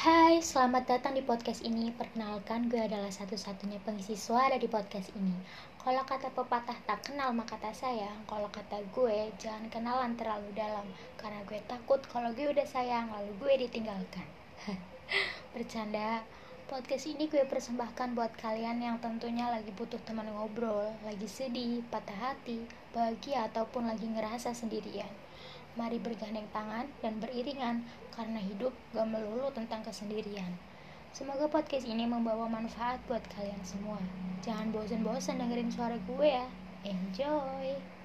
Hai, selamat datang di podcast ini. Perkenalkan, gue adalah satu-satunya pengisi suara di podcast ini. Kalau kata pepatah tak kenal maka tak sayang, kalau kata gue jangan kenalan terlalu dalam, karena gue takut kalau gue udah sayang lalu gue ditinggalkan. Bercanda. Podcast ini gue persembahkan buat kalian yang tentunya lagi butuh teman ngobrol, lagi sedih, patah hati, bahagia ataupun lagi ngerasa sendirian. Mari bergandeng tangan dan beriringan karena hidup gak melulu tentang kesendirian. Semoga podcast ini membawa manfaat buat kalian semua. Jangan bosan-bosan dengerin suara gue ya. Enjoy!